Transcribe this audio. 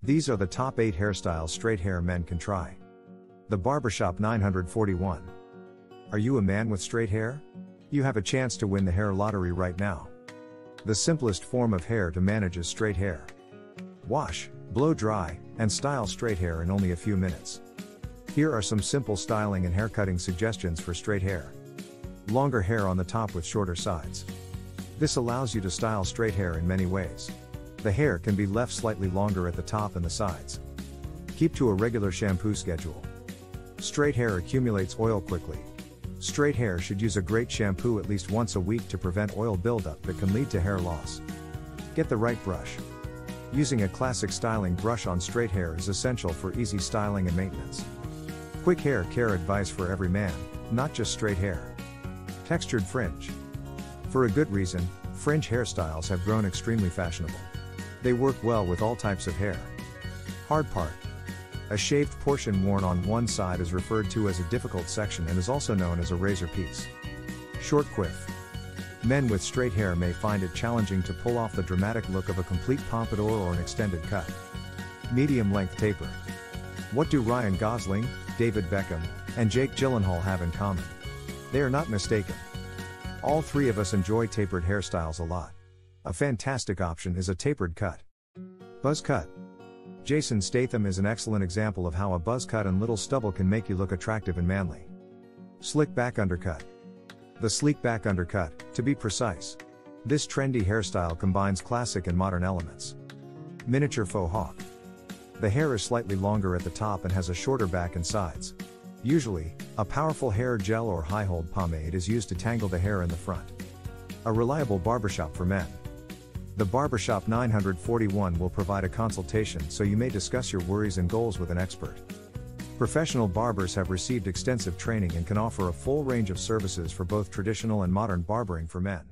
These are the top 8 hairstyles straight hair men can try. The Barbershop 941. Are you a man with straight hair? You have a chance to win the hair lottery right now. The simplest form of hair to manage is straight hair. Wash, blow dry, and style straight hair in only a few minutes. Here are some simple styling and haircutting suggestions for straight hair. Longer hair on the top with shorter sides. This allows you to style straight hair in many ways. The hair can be left slightly longer at the top and the sides. Keep to a regular shampoo schedule. Straight hair accumulates oil quickly. Straight hair should use a great shampoo at least once a week to prevent oil buildup that can lead to hair loss. Get the right brush. Using a classic styling brush on straight hair is essential for easy styling and maintenance. Quick hair care advice for every man, not just straight hair. Textured fringe. For a good reason, fringe hairstyles have grown extremely fashionable. They work well with all types of hair. Hard part. A shaved portion worn on one side is referred to as a difficult section and is also known as a razor piece. Short quiff. Men with straight hair may find it challenging to pull off the dramatic look of a complete pompadour or an extended cut. Medium length taper. What do Ryan Gosling, David Beckham, and Jake Gyllenhaal have in common? They are not mistaken. All three of us enjoy tapered hairstyles a lot. A fantastic option is a tapered cut. Buzz cut. Jason Statham is an excellent example of how a buzz cut and little stubble can make you look attractive and manly. Slick back undercut. The sleek back undercut, to be precise. This trendy hairstyle combines classic and modern elements. Miniature faux hawk. The hair is slightly longer at the top and has a shorter back and sides. Usually, a powerful hair gel or high hold pomade is used to tangle the hair in the front. A reliable barbershop for men. The Barbershop 941 will provide a consultation so you may discuss your worries and goals with an expert. Professional barbers have received extensive training and can offer a full range of services for both traditional and modern barbering for men.